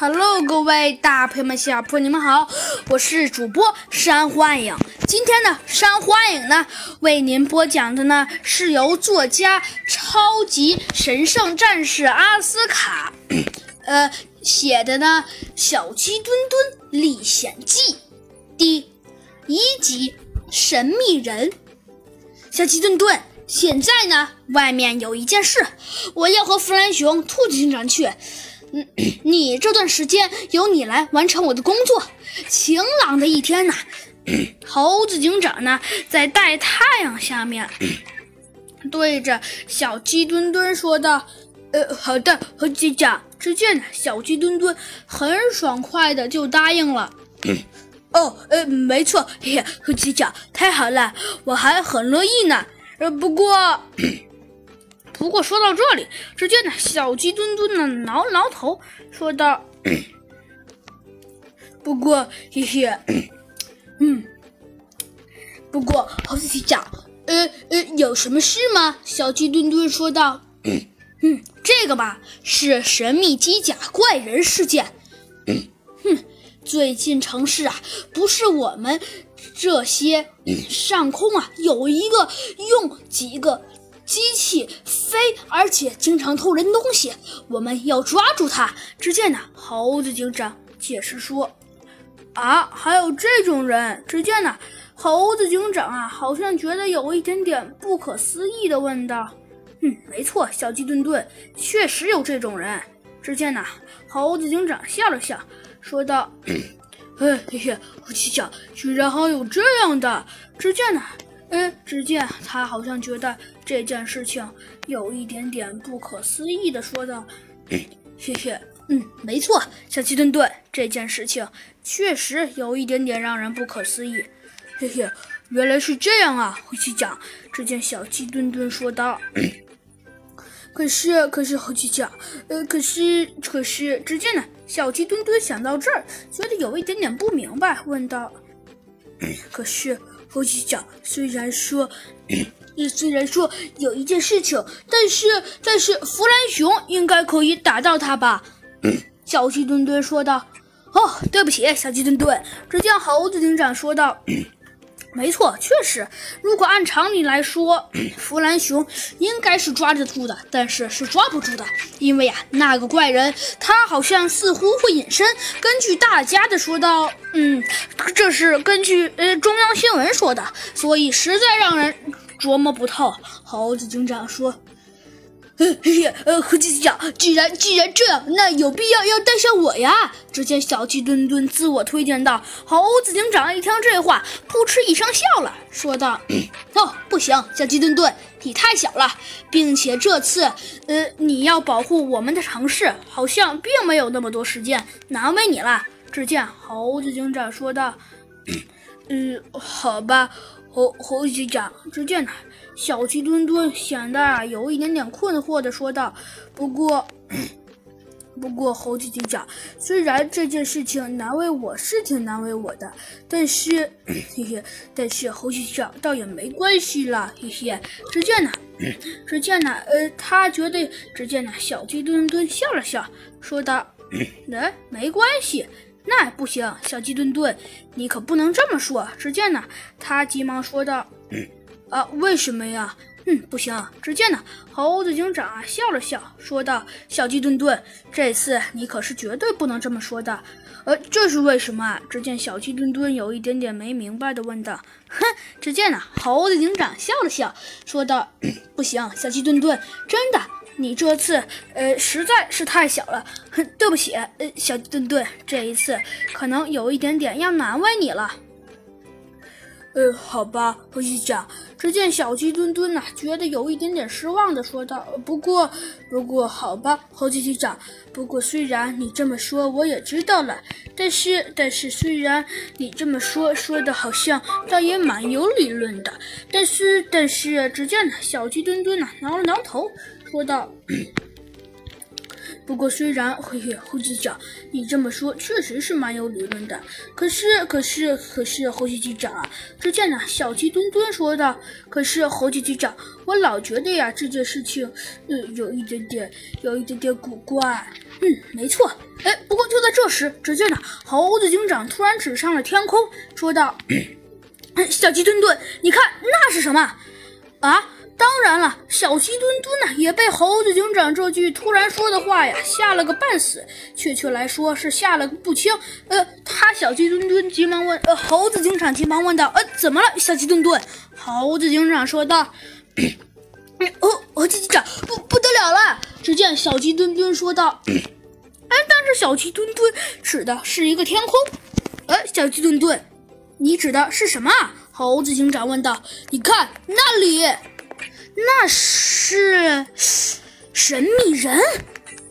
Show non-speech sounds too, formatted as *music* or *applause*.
Hello，各位大朋友们、小朋友们，你们好，我是主播山幻影。今天呢，山幻影呢为您播讲的呢是由作家超级神圣战士阿斯卡，*coughs* 呃写的呢《小鸡墩墩历险记》第一集《神秘人》。小鸡墩墩，现在呢，外面有一件事，我要和弗兰熊、兔子警长去。你这段时间由你来完成我的工作。晴朗的一天呐，猴子警长呢在大太阳下面，对着小鸡墩墩说道：“呃，好的，猴子警长。”只见呢，小鸡墩墩很爽快的就答应了。哦，呃，没错，嘿嘿，猴子警长，太好了，我还很乐意呢。呃，不过。不过说到这里，只见呢小鸡墩墩呢挠挠头，说道：“ *coughs* 不过，嘿嘿，嗯，不过猴子警长，呃呃，有什么事吗？”小鸡墩墩说道：“嗯，这个吧，是神秘机甲怪人事件。哼，最近城市啊，不是我们这些上空啊，有一个用几个。”机器飞，而且经常偷人东西，我们要抓住他。只见呢，猴子警长解释说：“啊，还有这种人。”只见呢，猴子警长啊，好像觉得有一点点不可思议的问道：“嗯，没错，小鸡墩墩，确实有这种人。”只见呢，猴子警长笑了笑，说道：“嘿 *clears throat* 嘿嘿，猴子警长，居然还有这样的。”只见呢。嗯，只见他好像觉得这件事情有一点点不可思议的说道：“谢谢，嗯，没错，小鸡墩墩，这件事情确实有一点点让人不可思议。”嘿嘿，原来是这样啊！回去讲。只见小鸡墩墩说道：“可是，可是，回去讲，呃，可是，可是，只见呢，小鸡墩墩想到这儿，觉得有一点点不明白，问道：可是？”猴子讲，虽然说，*clears throat* 虽然说有一件事情，但是但是弗兰熊应该可以打到他吧？小鸡墩墩说道。哦，对不起，小鸡墩墩。只见猴子警长说道。没错，确实，如果按常理来说，*clears throat* 弗兰熊应该是抓得住的，但是是抓不住的，因为呀，那个怪人他好像似乎会隐身。根据大家的说道，嗯，这是根据呃中央新闻说的，所以实在让人琢磨不透。猴子警长说。嘿呀，呃，猴子警长，既然既然这样，那有必要要带上我呀？只见小鸡墩墩自我推荐道。猴子警长一听这话，扑哧一声笑了，说道：“ *clears throat* 哦，不行，小鸡墩墩，你太小了，并且这次，呃，你要保护我们的城市，好像并没有那么多时间，难为你了。”只见猴子警长说道：“ *clears throat* 嗯，好吧。”猴猴子警长，只见呢，小鸡墩墩显得有一点点困惑的说道：“不过，不过，猴子警长，虽然这件事情难为我是挺难为我的，但是，嘿嘿，但是猴子警长倒也没关系啦，嘿嘿。”只见呢，只见呢，呃，他觉得，只见呢，小鸡墩墩笑了笑，说道：“ *coughs* 哎，没关系。”那不行，小鸡墩墩，你可不能这么说。只见呢，他急忙说道：“啊，为什么呀？嗯，不行。”只见呢，猴子警长啊笑了笑，说道：“小鸡墩墩，这次你可是绝对不能这么说的。呃，这是为什么？”只见小鸡墩墩有一点点没明白的问道：“哼！”只见呢，猴子警长笑了笑，说道：“ *coughs* 不行，小鸡墩墩，真的。”你这次，呃，实在是太小了，哼，对不起，呃，小墩墩，这一次可能有一点点要难为你了。呃，好吧，猴子警长。只见小鸡墩墩呐，觉得有一点点失望的说道：“不过，不过，好吧，猴子警长。不过，虽然你这么说，我也知道了。但是，但是，虽然你这么说，说的好像倒也蛮有理论的。但是，但是，只见，小鸡墩墩呐，挠了挠头。”说道：“不过虽然嘿嘿，猴子警长，你这么说确实是蛮有理论的。可是，可是，可是，猴子警长啊！只见呢，小鸡墩墩说道：‘可是，猴子警长，我老觉得呀，这件事情，呃，有一点点，有一点点古怪。’嗯，没错。哎，不过就在这时，只见呢，猴子警长突然指向了天空，说道：*coughs* “小鸡墩墩，你看那是什么？啊？”当然了，小鸡墩墩呢也被猴子警长这句突然说的话呀吓了个半死，确切来说是吓了个不轻。呃，他小鸡墩墩急忙问，呃，猴子警长急忙问道，呃，怎么了，小鸡墩墩？猴子警长说道，哦，猴子警长不不得了了！只见小鸡墩墩说道，哎，但是小鸡墩墩指的是一个天空。呃，小鸡墩墩，你指的是什么？猴子警长问道。你看那里。那是神秘人。